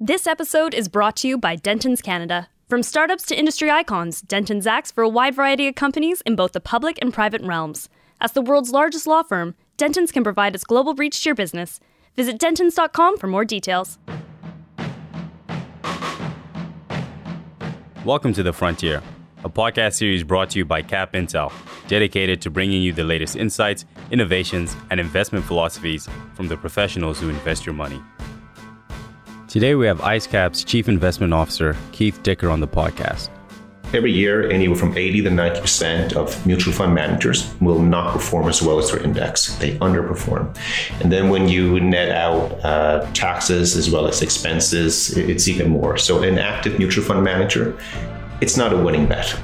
This episode is brought to you by Dentons Canada. From startups to industry icons, Dentons acts for a wide variety of companies in both the public and private realms. As the world's largest law firm, Dentons can provide its global reach to your business. Visit dentons.com for more details. Welcome to The Frontier, a podcast series brought to you by Cap Intel, dedicated to bringing you the latest insights, innovations, and investment philosophies from the professionals who invest your money. Today we have IceCap's Chief Investment Officer, Keith Dicker, on the podcast. Every year, anywhere from 80 to 90% of mutual fund managers will not perform as well as their index. They underperform. And then when you net out uh, taxes as well as expenses, it's even more. So, an active mutual fund manager, it's not a winning bet.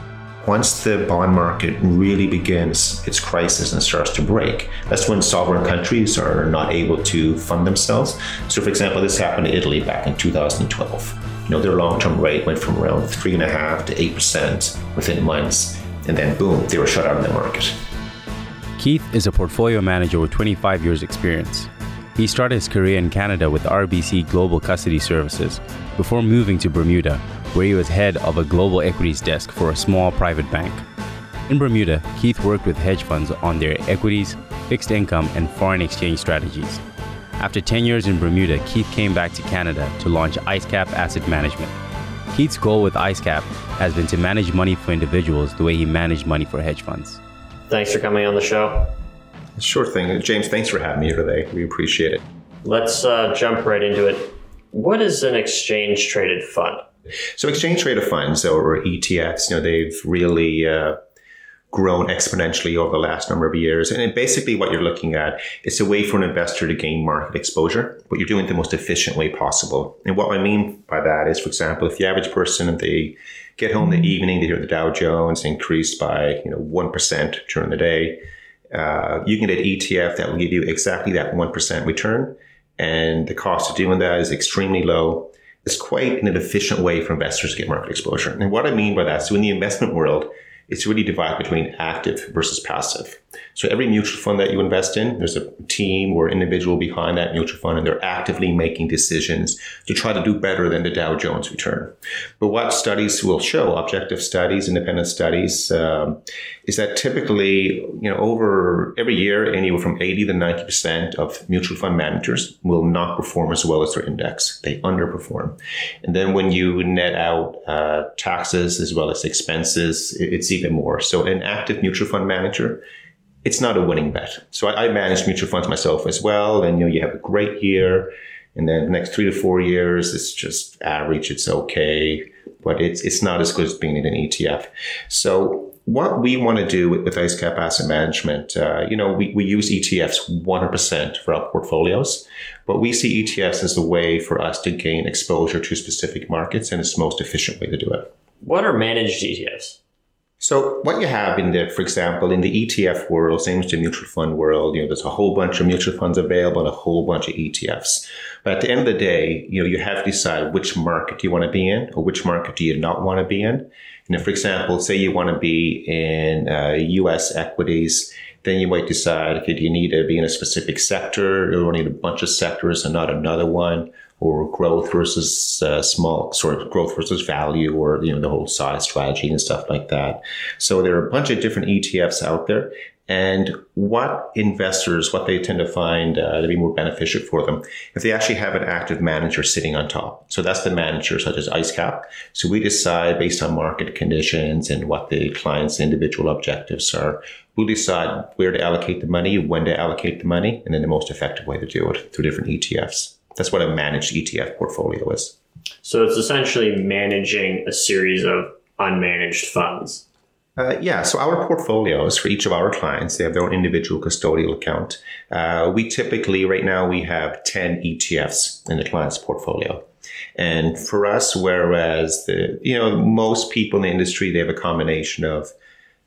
Once the bond market really begins its crisis and starts to break, that's when sovereign countries are not able to fund themselves. So, for example, this happened in Italy back in 2012 you know, their long-term rate went from around three and a half to eight percent within months, and then boom, they were shut out of the market. Keith is a portfolio manager with 25 years' experience. He started his career in Canada with RBC Global Custody Services before moving to Bermuda, where he was head of a global equities desk for a small private bank. In Bermuda, Keith worked with hedge funds on their equities, fixed income, and foreign exchange strategies. After 10 years in Bermuda, Keith came back to Canada to launch IceCap Asset Management. Keith's goal with IceCap has been to manage money for individuals the way he managed money for hedge funds. Thanks for coming on the show. Sure thing. James, thanks for having me here today. We appreciate it. Let's uh, jump right into it. What is an exchange traded fund? So, exchange traded funds or ETFs, you know, they've really uh, grown exponentially over the last number of years. And basically, what you're looking at is a way for an investor to gain market exposure, but you're doing it the most efficient way possible. And what I mean by that is, for example, if the average person they get home in the evening, they hear the Dow Jones increased by you know one percent during the day, uh, you can get an ETF that will give you exactly that one percent return, and the cost of doing that is extremely low. It's quite an efficient way for investors to get market exposure. And what I mean by that, so in the investment world, it's really divided between active versus passive. So every mutual fund that you invest in, there's a team or individual behind that mutual fund, and they're actively making decisions to try to do better than the Dow Jones return. But what studies will show, objective studies, independent studies, um, is that typically, you know, over every year, anywhere from 80 to 90 percent of mutual fund managers will not perform as well as their index. They underperform. And then when you net out uh, taxes as well as expenses, it's even more. So an active mutual fund manager it's not a winning bet. So I, I manage mutual funds myself as well. And you know, you have a great year, and then the next three to four years, it's just average. It's okay, but it's it's not as good as being in an ETF. So what we want to do with, with IceCap Asset Management, uh, you know, we, we use ETFs 100% for our portfolios, but we see ETFs as the way for us to gain exposure to specific markets, and it's the most efficient way to do it. What are managed ETFs? So what you have in the, for example, in the ETF world, same as the mutual fund world, you know, there's a whole bunch of mutual funds available and a whole bunch of ETFs. But at the end of the day, you know, you have to decide which market you want to be in or which market do you not want to be in. And for example, say you want to be in uh, U.S. equities, then you might decide, okay, do you need to be in a specific sector or need a bunch of sectors and not another one? Or growth versus uh, small sort of growth versus value or you know the whole size strategy and stuff like that. So there are a bunch of different etfs out there and what investors what they tend to find uh, to be more beneficial for them if they actually have an active manager sitting on top. So that's the manager such as icecap so we decide based on market conditions and what the client's individual objectives are. We'll decide where to allocate the money when to allocate the money and then the most effective way to do it through different etfs that's what a managed ETF portfolio is. So it's essentially managing a series of unmanaged funds. Uh, yeah, so our portfolios for each of our clients, they have their own individual custodial account. Uh, we typically, right now, we have 10 ETFs in the client's portfolio. And for us, whereas the, you know, most people in the industry, they have a combination of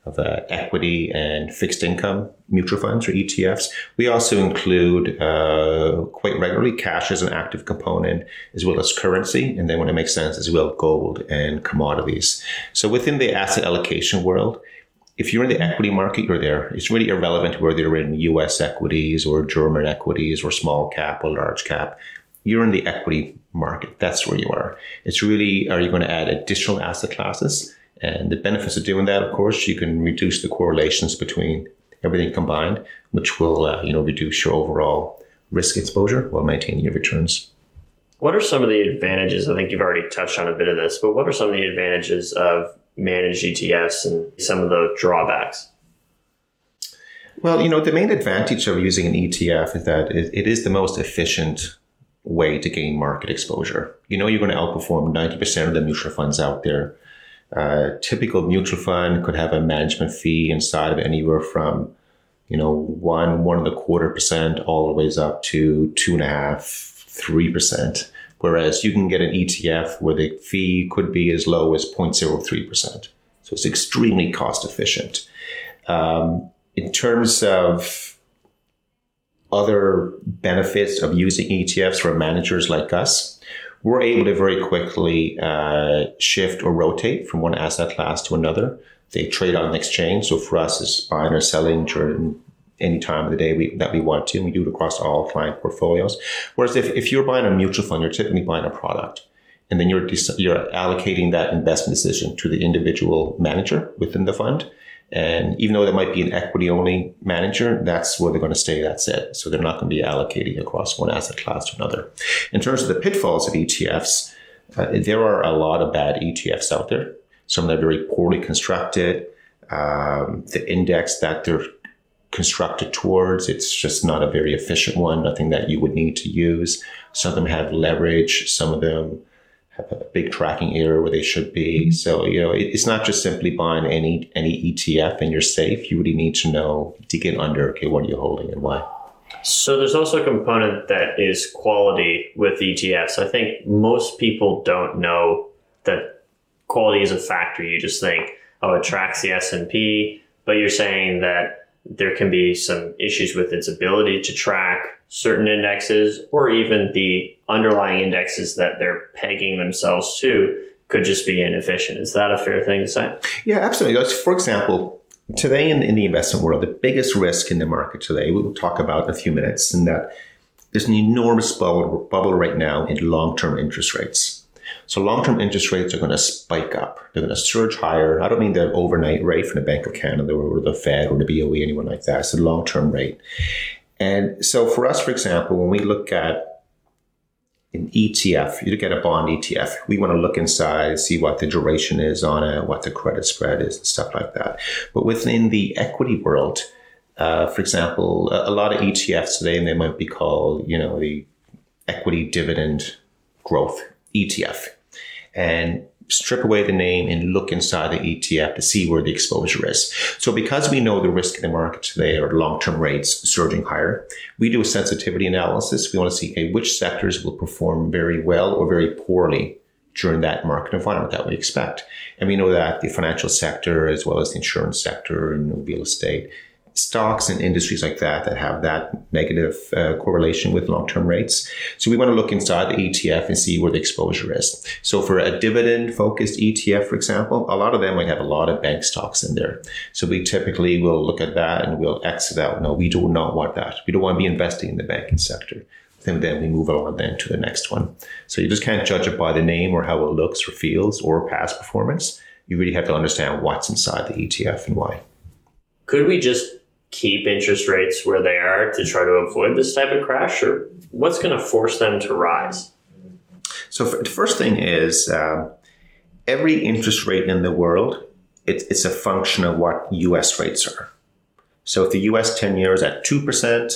of uh, equity and fixed income mutual funds or ETFs. We also include uh, quite regularly cash as an active component, as well as currency, and then when it makes sense, as well gold and commodities. So within the asset allocation world, if you're in the equity market, you're there. It's really irrelevant whether you're in U.S. equities or German equities or small cap or large cap. you're in the equity market. That's where you are. It's really, are you going to add additional asset classes? And the benefits of doing that, of course, you can reduce the correlations between everything combined, which will, uh, you know, reduce your overall risk exposure while maintaining your returns. What are some of the advantages? I think you've already touched on a bit of this, but what are some of the advantages of managed ETFs and some of the drawbacks? Well, you know, the main advantage of using an ETF is that it is the most efficient way to gain market exposure. You know, you're going to outperform 90% of the mutual funds out there. Uh, typical mutual fund could have a management fee inside of anywhere from, you know, one, one and a quarter percent all the ways up to two and a half, three percent. Whereas you can get an ETF where the fee could be as low as 0.03%. So it's extremely cost efficient. Um, in terms of other benefits of using ETFs for managers like us, we're able to very quickly uh, shift or rotate from one asset class to another. They trade on an exchange. So for us, it's buying or selling during any time of the day we, that we want to. And we do it across all client portfolios. Whereas if, if you're buying a mutual fund, you're typically buying a product. And then you're, you're allocating that investment decision to the individual manager within the fund. And even though there might be an equity only manager, that's where they're going to stay. That's it. So they're not going to be allocating across one asset class to another. In terms of the pitfalls of ETFs, uh, there are a lot of bad ETFs out there. Some that are very poorly constructed. Um, the index that they're constructed towards, it's just not a very efficient one, nothing that you would need to use. Some of them have leverage. Some of them a big tracking error where they should be. So, you know, it's not just simply buying any any ETF and you're safe. You really need to know to get under, okay, what are you holding and why? So there's also a component that is quality with ETFs. I think most people don't know that quality is a factor. You just think, oh, it tracks the S&P, but you're saying that there can be some issues with its ability to track certain indexes or even the underlying indexes that they're pegging themselves to could just be inefficient. Is that a fair thing to say? Yeah, absolutely. For example, today in, in the investment world, the biggest risk in the market today, we will talk about in a few minutes, and that there's an enormous bubble, bubble right now in long term interest rates. So long term interest rates are going to spike up. They're going to surge higher. I don't mean the overnight rate from the Bank of Canada or the Fed or the BOE, anyone like that. It's a long term rate. And so for us, for example, when we look at an ETF, you look at a bond ETF, we want to look inside, see what the duration is on it, what the credit spread is, and stuff like that. But within the equity world, uh, for example, a, a, lot of ETFs today, and they might be called, you know, the equity dividend growth ETF. And strip away the name and look inside the ETF to see where the exposure is. So because we know the risk in the market today are long-term rates surging higher, we do a sensitivity analysis. We want to see which sectors will perform very well or very poorly during that market environment that we expect. And we know that the financial sector, as well as the insurance sector and real estate, stocks and industries like that that have that negative uh, correlation with long-term rates. So we want to look inside the ETF and see where the exposure is. So for a dividend-focused ETF, for example, a lot of them might have a lot of bank stocks in there. So we typically will look at that and we'll exit out. No, we do not want that. We don't want to be investing in the banking sector. And then we move on then to the next one. So you just can't judge it by the name or how it looks or feels or past performance. You really have to understand what's inside the ETF and why. Could we just keep interest rates where they are to try to avoid this type of crash, or what's going to force them to rise? So, the first thing is uh, every interest rate in the world, it, it's a function of what US rates are. So, if the US 10 years at 2%,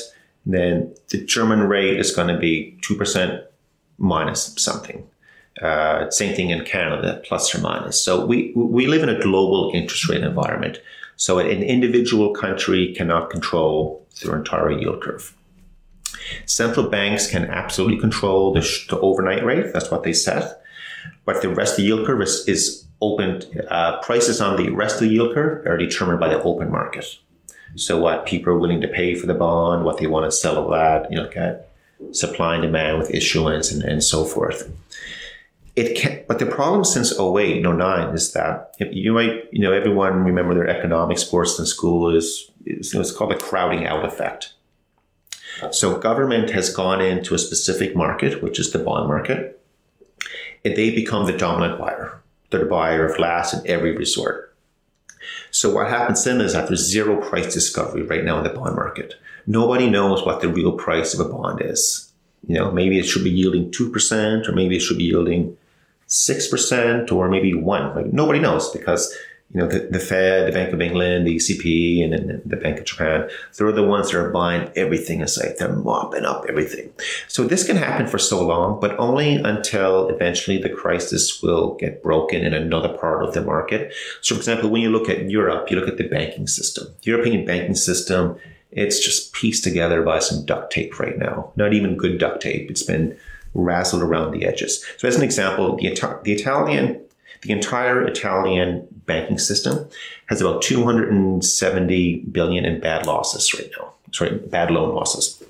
then the German rate is going to be 2% minus something. Uh, same thing in Canada, plus or minus. So we we live in a global interest rate environment. So an individual country cannot control their entire yield curve. Central banks can absolutely control the, sh- the overnight rate. That's what they set. But the rest of the yield curve is, is open. Uh, prices on the rest of the yield curve are determined by the open market. So what people are willing to pay for the bond, what they want to sell of that, you look at supply and demand with issuance and, and so forth it can, but the problem since 08 and 09 is that you might, you know, everyone remember their economics course in school is, is it's called the crowding out effect. So government has gone into a specific market, which is the bond market, and they become the dominant buyer. They're the buyer of last in every resort. So what happens then is that there's zero price discovery right now in the bond market. Nobody knows what the real price of a bond is. You know, maybe it should be yielding 2% or maybe it should be yielding 6% or maybe 1. Like nobody knows because you know, the, the Fed, the Bank of England, the ECB, and the Bank of Japan, they're the ones that are buying everything in sight. They're mopping up everything. So this can happen for so long, but only until eventually the crisis will get broken in another part of the market. So, for example, when you look at Europe, you look at the banking system. The European banking system, it's just pieced together by some duct tape right now. Not even good duct tape. It's been razzled around the edges. So, as an example, the, the Italian the entire Italian banking system has about 270 billion in bad losses right now. Sorry, bad loan losses.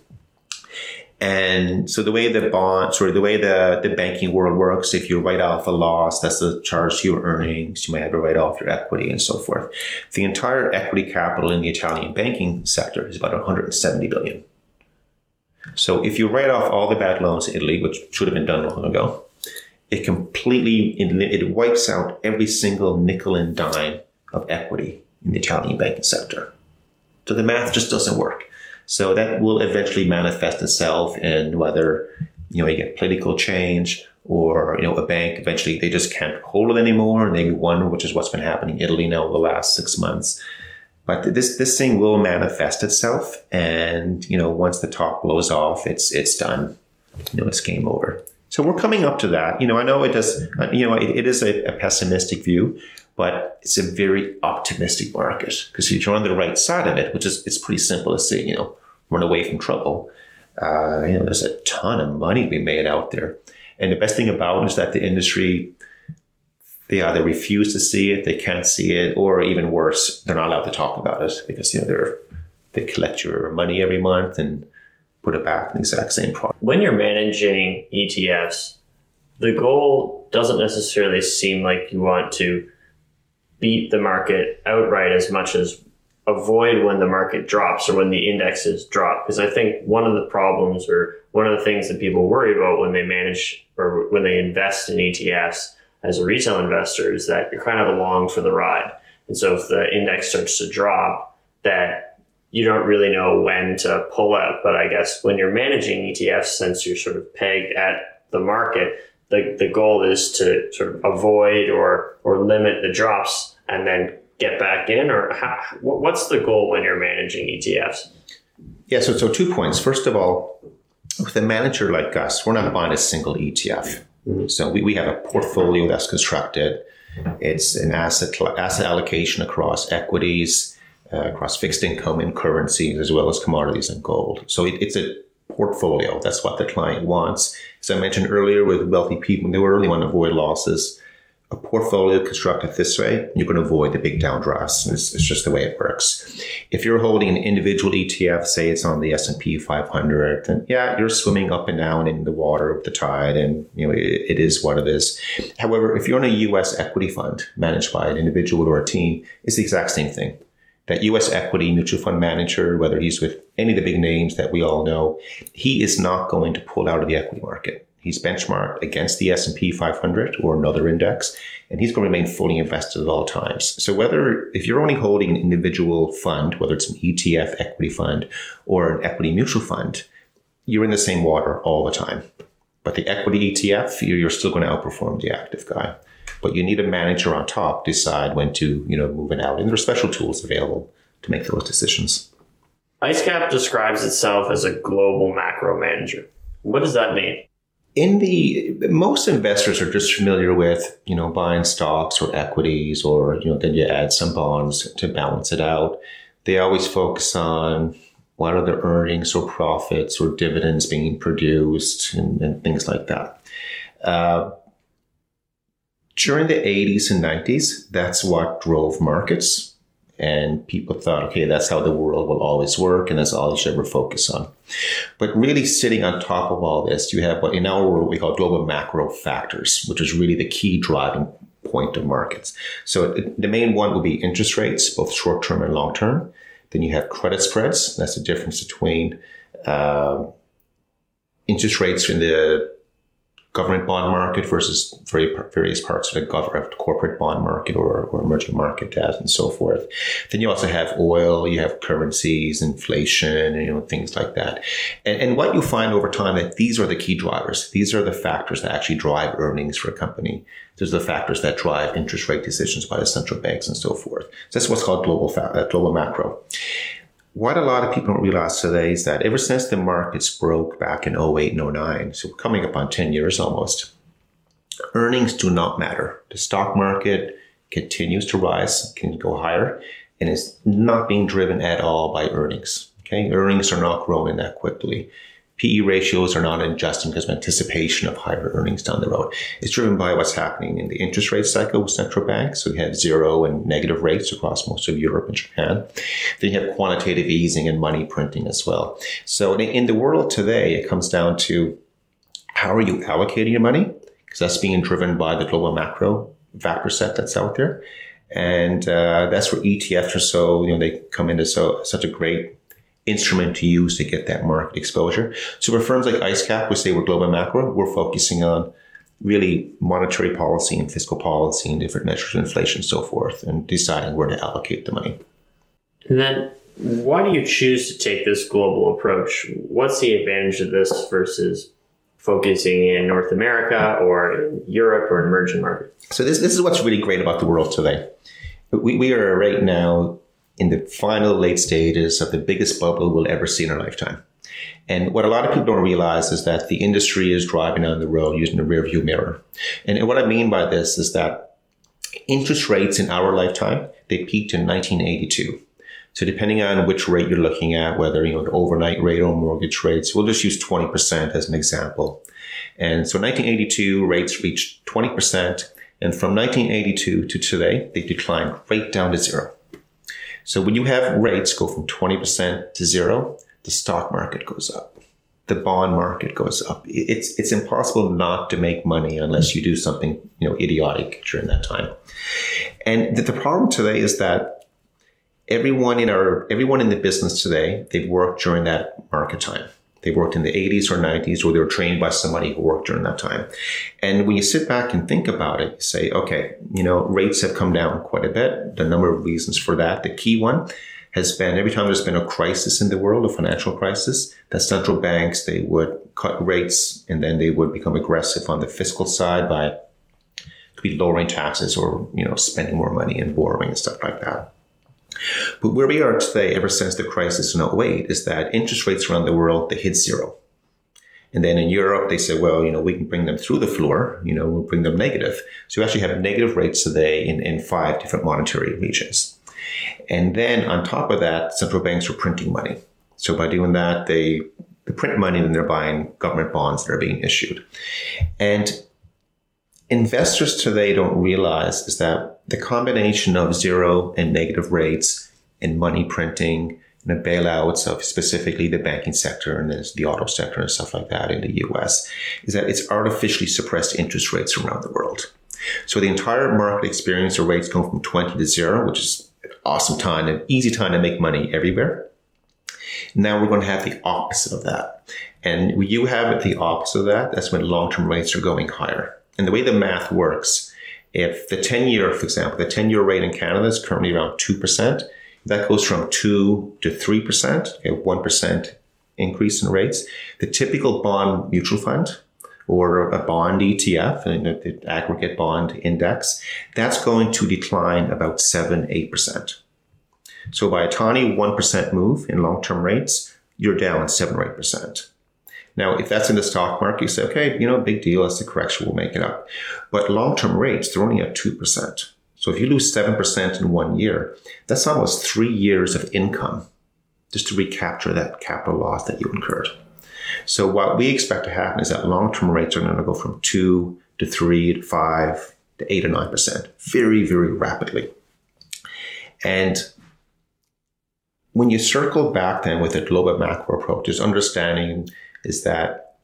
And so the way the bond, sorry, the way the, the banking world works, if you write off a loss, that's a charge to your earnings. You might have to write off your equity and so forth. The entire equity capital in the Italian banking sector is about 170 billion. So if you write off all the bad loans in Italy, which should have been done long ago, it completely it wipes out every single nickel and dime of equity in the Italian banking sector. So the math just doesn't work. So that will eventually manifest itself in whether you know you get political change or you know a bank eventually they just can't hold it anymore and they wonder which is what's been happening in Italy now the last six months. But this this thing will manifest itself, and you know once the top blows off, it's it's done. You know it's game over. So we're coming up to that. You know, I know it does, uh, you know, it, it is a, a, pessimistic view, but it's a very optimistic market because if you're on the right side of it, which is, it's pretty simple to see, you know, run away from trouble. Uh, you know, there's a ton of money to be made out there. And the best thing about it is that the industry, they either refuse to see it, they can't see it, or even worse, they're not allowed to talk about it because, you know, they're, they collect your money every month and put it back in the exact same product. When you're managing ETFs, the goal doesn't necessarily seem like you want to beat the market outright as much as avoid when the market drops or when the indexes drop. Because I think one of the problems or one of the things that people worry about when they manage or when they invest in ETFs as a retail investor is that you're kind of along for the ride. And so if the index starts to drop, that you don't really know when to pull out. But I guess when you're managing ETFs, since you're sort of pegged at the market, the, the goal is to sort of avoid or, or limit the drops and then get back in or how, what's the goal when you're managing ETFs? Yeah, so, so two points. First of all, with a manager like us, we're not buying a single ETF. So we, we have a portfolio that's constructed. It's an asset asset allocation across equities, uh, across fixed income and currencies as well as commodities and gold. So it, it's a portfolio. That's what the client wants. As I mentioned earlier, with wealthy people, they really want to avoid losses. A portfolio constructed this way, you can avoid the big downdrafts. It's, it's just the way it works. If you're holding an individual ETF, say it's on the S&P 500, then yeah, you're swimming up and down in the water of the tide, and you know it, it is what it is. However, if you're in a U.S. equity fund managed by an individual or a team, it's the exact same thing that US equity mutual fund manager, whether he's with any of the big names that we all know, he is not going to pull out of the equity market. He's benchmarked against the S&P 500 or another index, and he's going to remain fully invested at all times. So whether, if you're only holding an individual fund, whether it's an ETF equity fund or an equity mutual fund, you're in the same water all the time. But the equity ETF, you're still going to outperform the active guy but you need a manager on top decide when to you know move it out and there are special tools available to make those decisions icecap describes itself as a global macro manager what does that mean in the most investors are just familiar with you know buying stocks or equities or you know then you add some bonds to balance it out they always focus on what are the earnings or profits or dividends being produced and, and things like that uh, during the 80s and 90s, that's what drove markets. And people thought, okay, that's how the world will always work, and that's all you should ever focus on. But really, sitting on top of all this, you have what in our world we call global macro factors, which is really the key driving point of markets. So the main one would be interest rates, both short term and long term. Then you have credit spreads. That's the difference between uh, interest rates in the government bond market versus very, various parts of the corporate bond market or, or emerging market debt and so forth. Then you also have oil, you have currencies, inflation, you know, things like that. And, and what you find over time that these are the key drivers. These are the factors that actually drive earnings for a company. These are the factors that drive interest rate decisions by the central banks and so forth. So that's what's called global, fa- uh, global macro what a lot of people don't realize today is that ever since the markets broke back in 08 and 09, so coming up on 10 years almost, earnings do not matter. The stock market continues to rise, can go higher, and is not being driven at all by earnings. Okay, earnings are not growing that quickly. PE ratios are not adjusting because of anticipation of higher earnings down the road. It's driven by what's happening in the interest rate cycle with central banks. So we have zero and negative rates across most of Europe and Japan. Then you have quantitative easing and money printing as well. So in the world today, it comes down to how are you allocating your money? Because that's being driven by the global macro factor set that's out there. And uh, that's where ETFs are so, you know, they come into so such a great instrument to use to get that market exposure. So for firms like IceCap, we say we're global macro, we're focusing on really monetary policy and fiscal policy and different measures of inflation and so forth and deciding where to allocate the money. And then why do you choose to take this global approach? What's the advantage of this versus focusing in North America or in Europe or emerging markets? So this, this is what's really great about the world today. We, we are right now in the final late stages of the biggest bubble we'll ever see in our lifetime. And what a lot of people don't realize is that the industry is driving down the road using the rearview mirror. And what I mean by this is that interest rates in our lifetime, they peaked in 1982. So depending on which rate you're looking at, whether you know the overnight rate or mortgage rates, we'll just use 20% as an example. And so 1982 rates reached 20%. And from 1982 to today, they declined right down to zero. So when you have rates go from 20% to zero, the stock market goes up. The bond market goes up. It's, it's impossible not to make money unless you do something, you know, idiotic during that time. And the, the problem today is that everyone in our, everyone in the business today, they've worked during that market time. They worked in the 80s or 90s, or they were trained by somebody who worked during that time. And when you sit back and think about it, you say, okay, you know, rates have come down quite a bit. The number of reasons for that. The key one has been every time there's been a crisis in the world, a financial crisis, that central banks, they would cut rates and then they would become aggressive on the fiscal side by could be lowering taxes or, you know, spending more money and borrowing and stuff like that. But where we are today, ever since the crisis in 08, is that interest rates around the world, they hit zero. And then in Europe, they say, well, you know, we can bring them through the floor, you know, we'll bring them negative. So we actually have negative rates today in, in five different monetary regions. And then on top of that, central banks are printing money. So by doing that, they, they print money and they're buying government bonds that are being issued. And investors today don't realize is that the combination of zero and negative rates and money printing and the bailouts of specifically the banking sector and the auto sector and stuff like that in the US is that it's artificially suppressed interest rates around the world. So the entire market experience of rates going from 20 to zero, which is an awesome time, an easy time to make money everywhere. Now we're going to have the opposite of that. And you have the opposite of that, that's when long-term rates are going higher. And the way the math works, if the 10 year, for example, the 10 year rate in Canada is currently around 2%, that goes from 2 to 3%, okay, 1% increase in rates. The typical bond mutual fund or a bond ETF, the aggregate bond index, that's going to decline about 7 8%. So by a tiny 1% move in long term rates, you're down 7 or 8%. Now, if that's in the stock market, you say, okay, you know, big deal. That's the correction. We'll make it up. But long-term rates, they're only at 2%. So if you lose 7% in one year, that's almost three years of income just to recapture that capital loss that you incurred. So what we expect to happen is that long-term rates are going to go from two to three to five to eight or nine percent very, very rapidly. And when you circle back then with a global macro approach, is understanding is that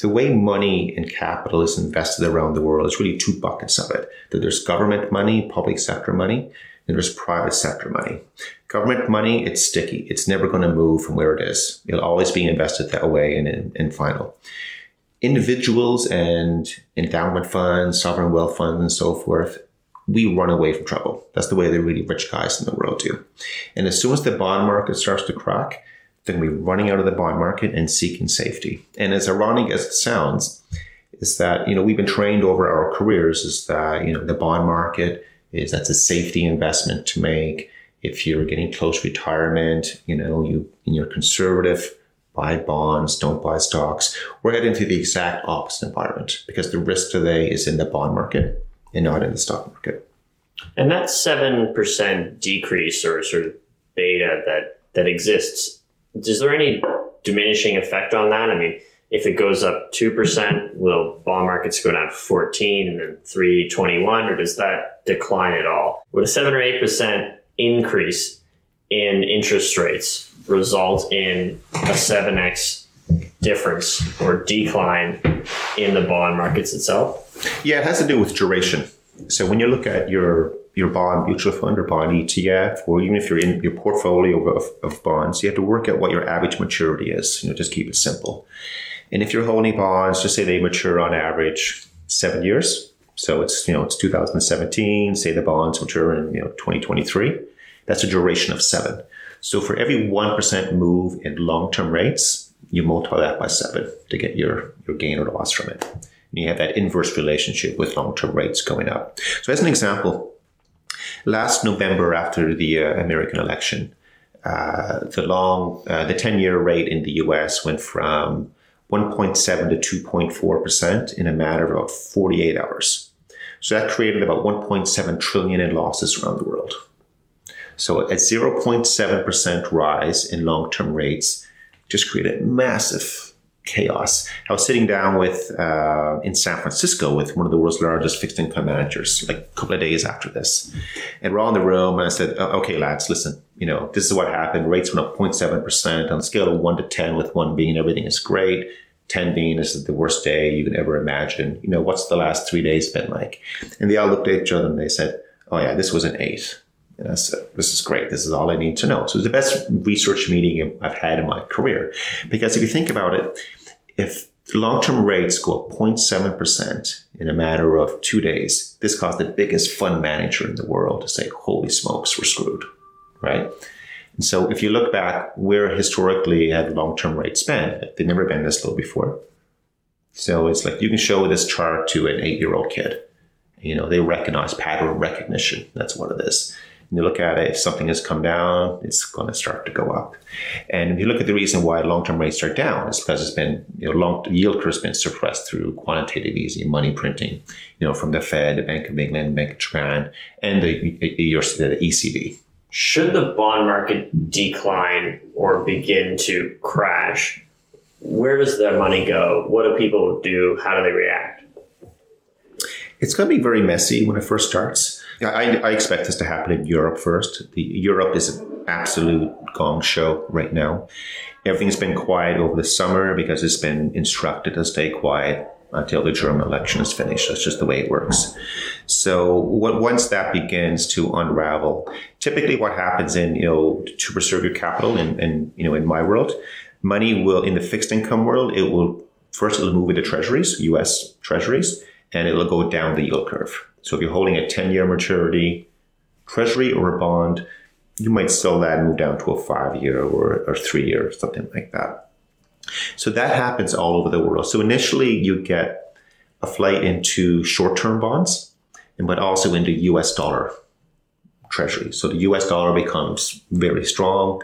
the way money and capital is invested around the world is really two buckets of it. That there's government money, public sector money, and there's private sector money. Government money, it's sticky. It's never going to move from where it is. It'll always be invested that way and in, in final. Individuals and endowment funds, sovereign wealth funds, and so forth, we run away from trouble. That's the way the really rich guys in the world do. And as soon as the bond market starts to crack, they're going to be running out of the bond market and seeking safety. And as ironic as it sounds, is that you know we've been trained over our careers is that you know the bond market is that's a safety investment to make. If you're getting close retirement, you know you you're conservative, buy bonds, don't buy stocks. We're heading to the exact opposite environment because the risk today is in the bond market and not in the stock market. And that seven percent decrease or sort of beta that that exists, is there any diminishing effect on that? I mean, if it goes up 2%, will bond markets go down 14 and then 321, or does that decline at all? Would a 7 or 8% increase in interest rates result in a 7x difference or decline in the bond markets itself? Yeah, it has to do with duration. So when you look at your your bond mutual fund or bond ETF, or even if you're in your portfolio of, of bonds, you have to work out what your average maturity is. You know, just keep it simple. And if you're holding bonds, just say they mature on average seven years. So it's, you know, it's 2017, say the bonds mature in, you know, 2023. That's a duration of seven. So for every 1% move in long-term rates, you multiply that by seven to get your, your gain or loss from it. And you have that inverse relationship with long-term rates going up. So as an example, last November after the uh, American election, uh, the long, uh, the 10-year rate in the U.S. went from 1.7 to 2.4% in a matter of about 48 hours. So that created about 1.7 trillion in losses around the world. So a 0.7% rise in long-term rates just created massive chaos. I was sitting down with uh, in San Francisco with one of the world's largest fixed income managers, like a couple of days after this, and we're all in the room. And I said, "Okay, lads, listen. You know, this is what happened. Rates went up 0.7 percent on a scale of one to ten, with one being everything is great." 10 being is the worst day you can ever imagine. You know, what's the last three days been like? And they all looked at each other and they said, Oh yeah, this was an eight. And I said, This is great. This is all I need to know. So it's the best research meeting I've had in my career. Because if you think about it, if long-term rates go up 0.7% in a matter of two days, this caused the biggest fund manager in the world to say, holy smokes, we're screwed, right? And so if you look back where historically have long-term rates been, they've never been this low before. So it's like you can show this chart to an eight-year-old kid. You know, they recognize pattern recognition. That's what it is you look at it, if something has come down, it's going to start to go up. And if you look at the reason why long-term rates are down, it's because it's been, you know, long yield curve has been suppressed through quantitative easing, money printing, you know, from the Fed, the Bank of England, Bank of Japan, and the, the ECB. Should the bond market decline or begin to crash, where does the money go? What do people do? How do they react? It's going to be very messy when it first starts. I, I expect this to happen in Europe first. The, Europe is an absolute gong show right now. Everything's been quiet over the summer because it's been instructed to stay quiet until the German election is finished. That's just the way it works. So what, once that begins to unravel, typically what happens in, you know, to preserve your capital and, and, you know, in my world, money will, in the fixed income world, it will, first it'll move into treasuries, US treasuries, and it'll go down the yield curve. So if you're holding a 10 year maturity treasury or a bond, you might sell that and move down to a five year or, or three year, something like that. So that happens all over the world. So initially you get a flight into short term bonds, but also into US dollar treasury. So the US dollar becomes very strong,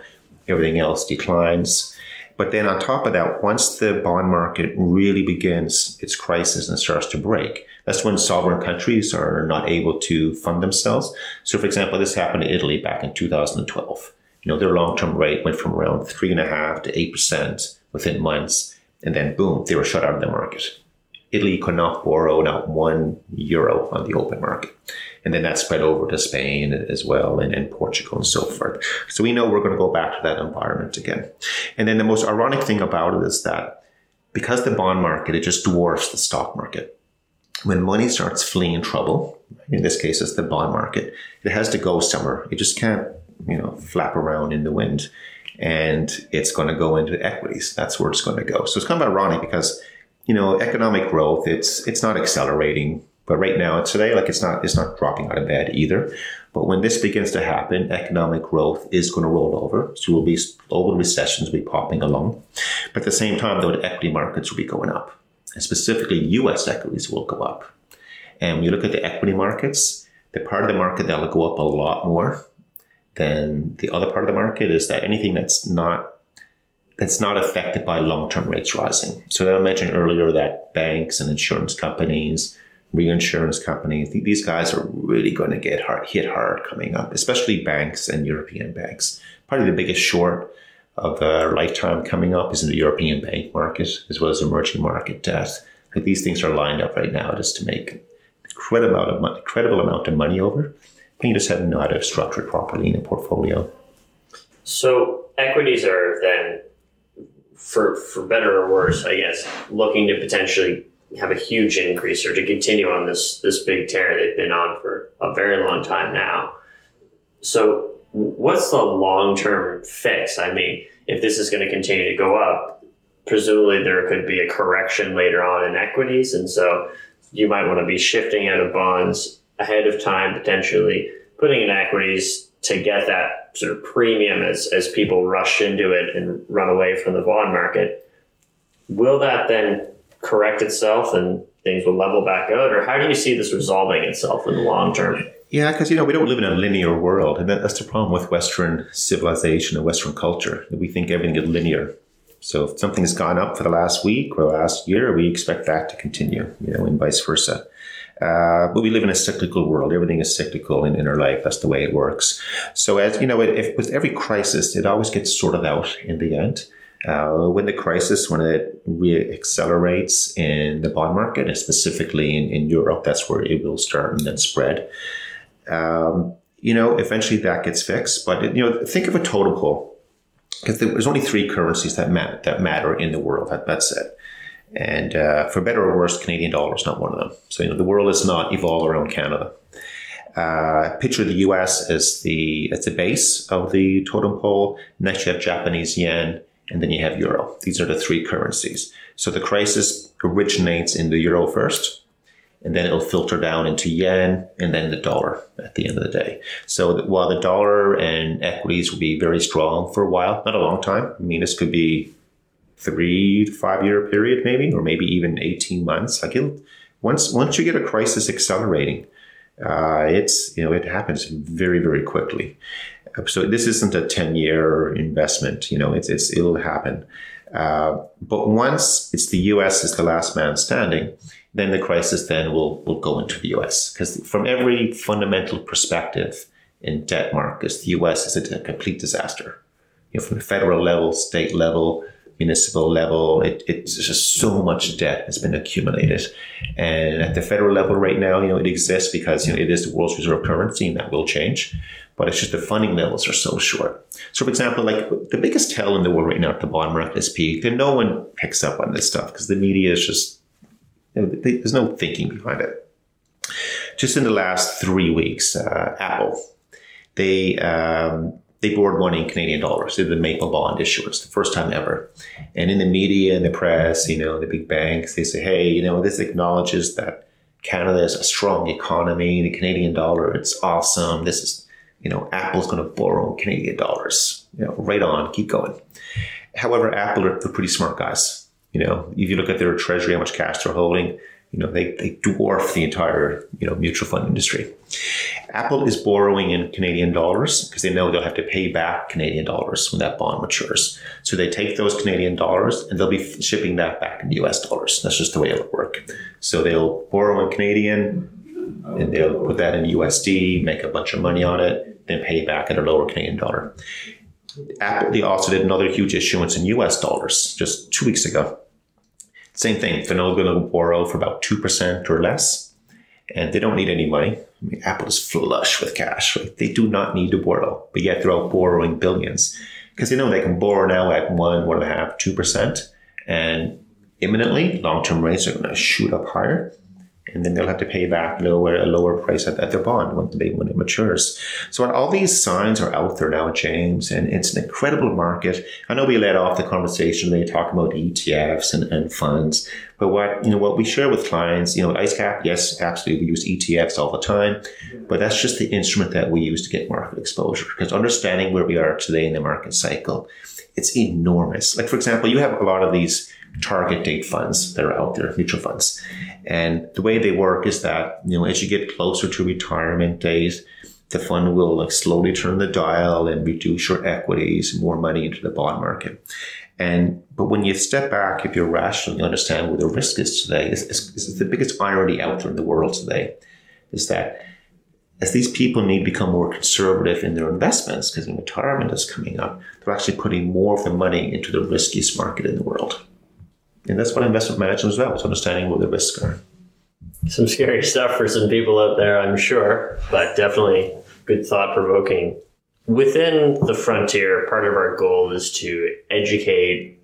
everything else declines. But then on top of that, once the bond market really begins its crisis and starts to break, that's when sovereign countries are not able to fund themselves. So, for example, this happened in Italy back in 2012. You know, their long-term rate went from around three and a half to eight percent within months, and then boom, they were shut out of the market. Italy could not borrow not one euro on the open market. And then that spread over to Spain as well and, and Portugal and so forth. So we know we're going to go back to that environment again. And then the most ironic thing about it is that because the bond market, it just dwarfs the stock market. when money starts fleeing trouble, in this case, it's the bond market, it has to go somewhere. It just can't, you know, flap around in the wind. And it's going to go into equities. That's where it's going to go. So it's kind of ironic because, you know, economic growth, it's it's not accelerating. But right now, today, like it's not it's not dropping out of bed either. But when this begins to happen, economic growth is going to roll over. So we'll be global recessions will be popping along. But at the same time, though, the equity markets will be going up and specifically US equities will go up. And when you look at the equity markets, the part of the market that will go up a lot more than the other part of the market is that anything that's not that's not affected by long-term rates rising. So I mentioned earlier that banks and insurance companies, reinsurance companies, these guys are really going to get hard, hit hard coming up, especially banks and European banks. Probably the biggest short of a lifetime coming up is in the European bank market as well as emerging market debt. Like these things are lined up right now just to make incredible amount of money, incredible amount of money over. But you just have to know how to structure it properly in a portfolio. So equities are then, for for better or worse, I guess, looking to potentially have a huge increase or to continue on this this big tear they've been on for a very long time now. So what's the long term fix? I mean, if this is going to continue to go up, presumably there could be a correction later on in equities. And so you might want to be shifting out of bonds ahead of time, potentially putting in equities to get that sort of premium as, as people rush into it and run away from the bond market. Will that then correct itself and things will level back out? Or how do you see this resolving itself in the long term? Yeah, because you know we don't live in a linear world, and that's the problem with Western civilization and Western culture. We think everything is linear. So if something's gone up for the last week or last year, we expect that to continue, you know, and vice versa. Uh, but we live in a cyclical world. Everything is cyclical in, in our life. That's the way it works. So as you know, if, with every crisis, it always gets sorted out in the end. Uh, when the crisis, when it re accelerates in the bond market, and specifically in, in Europe, that's where it will start and then spread um, you know, eventually that gets fixed. But you know, think of a totem pole because there's only three currencies that matter that matter in the world. That, that's it. And uh, for better or worse, Canadian dollar is not one of them. So you know, the world is not evolved around Canada. Uh, picture the U.S. as the as the base of the totem pole. Next, you have Japanese yen, and then you have euro. These are the three currencies. So the crisis originates in the euro first and then it'll filter down into yen and then the dollar at the end of the day. So while the dollar and equities will be very strong for a while, not a long time. I mean, this could be three to five year period, maybe, or maybe even 18 months. Like it, once, once you get a crisis accelerating, uh, it's, you know, it happens very, very quickly. So this isn't a 10 year investment, you know, it's, it's, it'll happen. Uh, but once it's the US is the last man standing, then the crisis then will, will go into the US. Because from every fundamental perspective in debt markets, the US is a, a complete disaster. You know, from the federal level, state level, municipal level, it, it's just so much debt has been accumulated. And at the federal level right now, you know, it exists because you know, it is the world's reserve currency and that will change. But it's just the funding levels are so short. So, for example, like the biggest tell in the world right now at the bottom of is peaked, and no one picks up on this stuff because the media is just there's no thinking behind it. Just in the last three weeks, uh, Apple, they um, they borrowed money in Canadian dollars. They did the Maple bond issuance, the first time ever. And in the media and the press, you know, the big banks, they say, hey, you know, this acknowledges that Canada is a strong economy. The Canadian dollar, it's awesome. This is, you know, Apple's going to borrow Canadian dollars. You know, right on, keep going. However, Apple are the pretty smart guys you know, if you look at their treasury, how much cash they're holding, you know, they, they dwarf the entire, you know, mutual fund industry. Apple is borrowing in Canadian dollars because they know they'll have to pay back Canadian dollars when that bond matures. So they take those Canadian dollars and they'll be shipping that back in US dollars. That's just the way it'll work. So they'll borrow in Canadian and they'll put that in USD, make a bunch of money on it, then pay back at a lower Canadian dollar. Apple, they also did another huge issuance in US dollars just two weeks ago. Same thing, they're going to borrow for about 2% or less, and they don't need any money. I mean, Apple is flush with cash. Right? They do not need to borrow, but yet they're out borrowing billions because they know they can borrow now at one, one and a half, two percent, and imminently long-term rates are going to shoot up higher, and then they'll have to pay back lower a lower price at, at their bond when they when it matures. So all these signs are out there now, James, and it's an incredible market. I know we led off the conversation they talk about ETFs and, and funds, but what you know what we share with clients, you know, IceCap, yes, absolutely, we use ETFs all the time, but that's just the instrument that we use to get market exposure. Because understanding where we are today in the market cycle, it's enormous. Like for example, you have a lot of these target date funds that are out there, mutual funds. And the way they work is that, you know, as you get closer to retirement days, the fund will like slowly turn the dial and reduce your equities, more money into the bond market. And but when you step back, if you're rational, you understand where the risk is today. It's, it's the biggest irony out there in the world today, is that as these people need to become more conservative in their investments because retirement is coming up, they're actually putting more of the money into the riskiest market in the world. And that's what investment management is about, it's understanding what the risks are. Some scary stuff for some people out there, I'm sure, but definitely good thought provoking. Within the frontier, part of our goal is to educate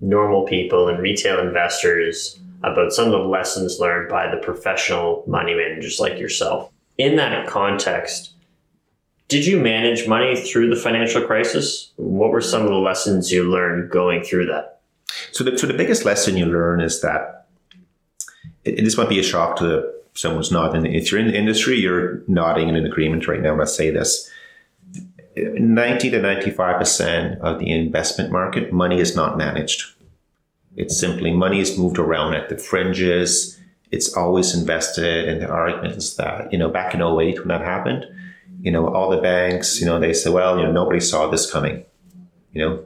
normal people and retail investors about some of the lessons learned by the professional money managers like yourself. In that context, did you manage money through the financial crisis? What were some of the lessons you learned going through that? So the, so the biggest lesson you learn is that it, this might be a shock to someone who's not in. If you're in the industry, you're nodding in agreement right now. Let's say this: ninety to ninety-five percent of the investment market, money is not managed. It's simply money is moved around at the fringes. It's always invested, and the argument is that you know back in 08 when that happened, you know all the banks, you know they say, well, you know nobody saw this coming. You know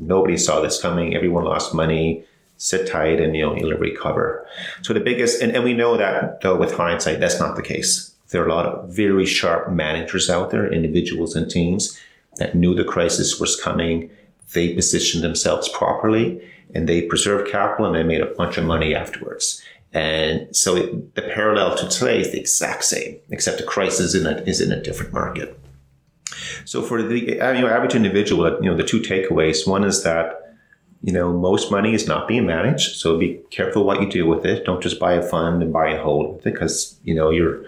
nobody saw this coming. Everyone lost money. Sit tight and you know you'll recover. So the biggest and, and we know that though with hindsight, that's not the case. There are a lot of very sharp managers out there, individuals and teams that knew the crisis was coming. They positioned themselves properly and they preserved capital and they made a bunch of money afterwards. And so it, the parallel to today is the exact same, except the crisis in a, is in a different market. So for the uh, you know, average individual, you know, the two takeaways. One is that you know most money is not being managed, so be careful what you do with it. Don't just buy a fund and buy and hold with it because you know you're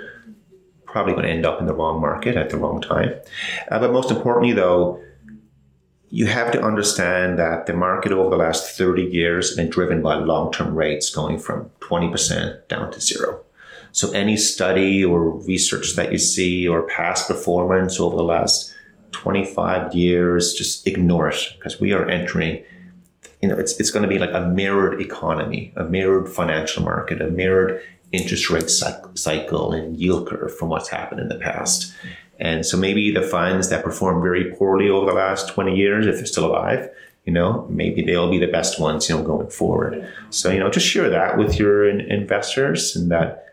probably going to end up in the wrong market at the wrong time. Uh, but most importantly, though, you have to understand that the market over the last 30 years has been driven by long-term rates going from 20% down to zero. So any study or research that you see or past performance over the last 25 years, just ignore it because we are entering, you know, it's, it's going to be like a mirrored economy, a mirrored financial market, a mirrored interest rate cycle and yield curve from what's happened in the past. And so maybe the funds that perform very poorly over the last 20 years, if they're still alive, you know, maybe they'll be the best ones, you know, going forward. So, you know, just share that with your investors and that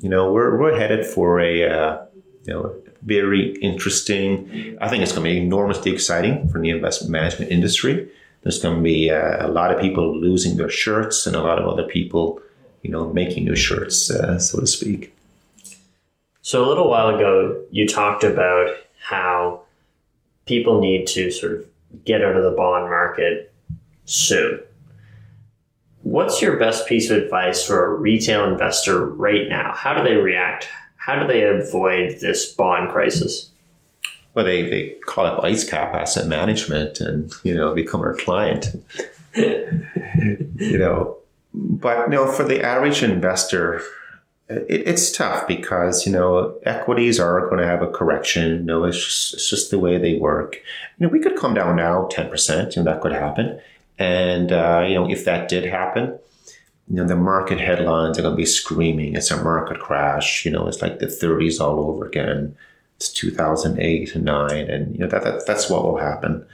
you know, we're, we're headed for a, uh, you know, very interesting, I think it's going to be enormously exciting for the investment management industry. There's going to be uh, a lot of people losing their shirts and a lot of other people, you know, making new shirts, uh, so to speak. So a little while ago, you talked about how people need to sort of get out of the bond market soon. What's your best piece of advice for a retail investor right now? How do they react? How do they avoid this bond crisis? Well, they, they call up IceCap Asset Management and, you know, become our client. you know, but, you know, for the average investor, it, it's tough because, you know, equities are going to have a correction. You know, it's just, it's just the way they work. You know, we could come down now 10%, you know, that could happen. And, uh, you know, if that did happen, you know, the market headlines are going to be screaming. It's a market crash. You know, it's like the 30s all over again. It's 2008 and 9. And, you know, that, that that's what will happen.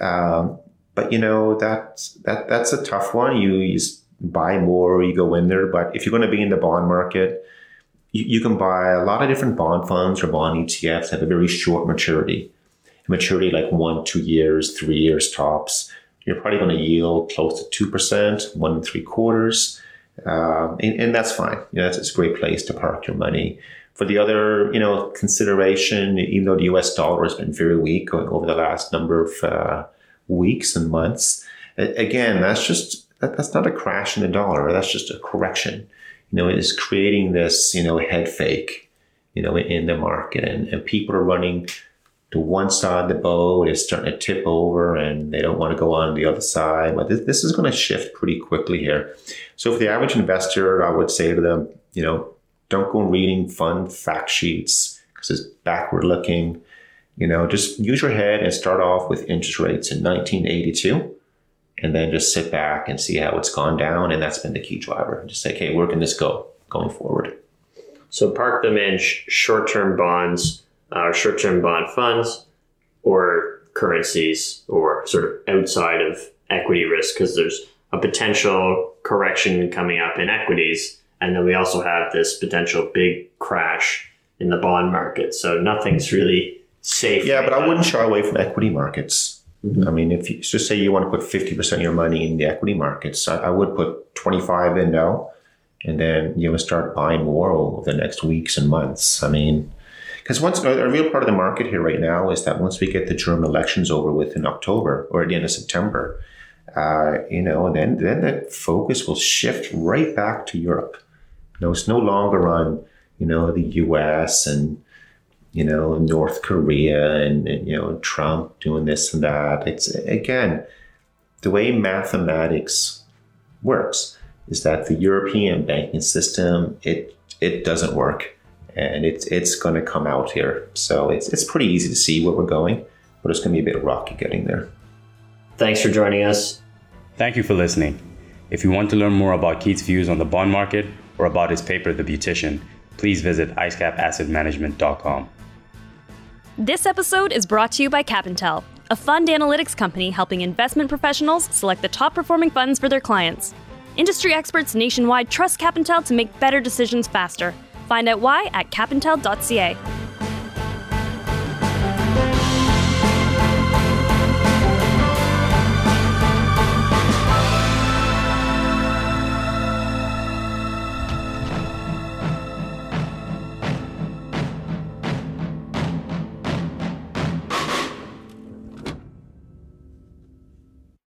Um, but, you know, that's, that, that's a tough one. You, you buy more, you go in there. But if you're going to be in the bond market, you, you can buy a lot of different bond funds or bond ETFs have a very short maturity. Maturity like one, two years, three years tops you're probably going to yield close to 2%, one and three quarters. Um, and, and, that's fine. You know, that's, it's a great place to park your money. For the other, you know, consideration, even though the US dollar has been very weak over the last number of uh, weeks and months, again, that's just, that, that's not a crash in the dollar. That's just a correction. you know, it is creating this, you know, head fake, you know, in the market. And, and people are running to one side of the boat, it's starting to tip over and they don't want to go on the other side. But this, this is going to shift pretty quickly here. So for the average investor, I would say to them, you know, don't go reading fun fact sheets because it's backward looking. You know, just use your head and start off with interest rates in 1982 and then just sit back and see how it's gone down. And that's been the key driver. Just say, okay, where can this go going forward? So park them in sh- short-term bonds uh, or short-term bond funds or currencies or sort of outside of equity risk because there's a potential correction coming up in equities. And then we also have this potential big crash in the bond market. So nothing's really safe. Yeah, but I wouldn't shy away from equity markets. Mm-hmm. I mean, if you just say you want to put 50% of your money in the equity markets, I, I would put 25 in now and then you know start buying more over the next weeks and months. I mean, because once a real part of the market here right now is that once we get the German elections over with in October or at the end of September, uh, you know, then then the focus will shift right back to Europe. You know, it's no longer on you know the U.S. and you know North Korea and, and you know Trump doing this and that. It's again the way mathematics works is that the European banking system it it doesn't work and it's it's going to come out here. So it's it's pretty easy to see where we're going, but it's going to be a bit rocky getting there. Thanks for joining us. Thank you for listening. If you want to learn more about Keith's views on the bond market or about his paper, The Beautician, please visit icecapassetmanagement.com. This episode is brought to you by Capintel, a fund analytics company helping investment professionals select the top performing funds for their clients. Industry experts nationwide trust Capintel to make better decisions faster Find out why at capintel.ca.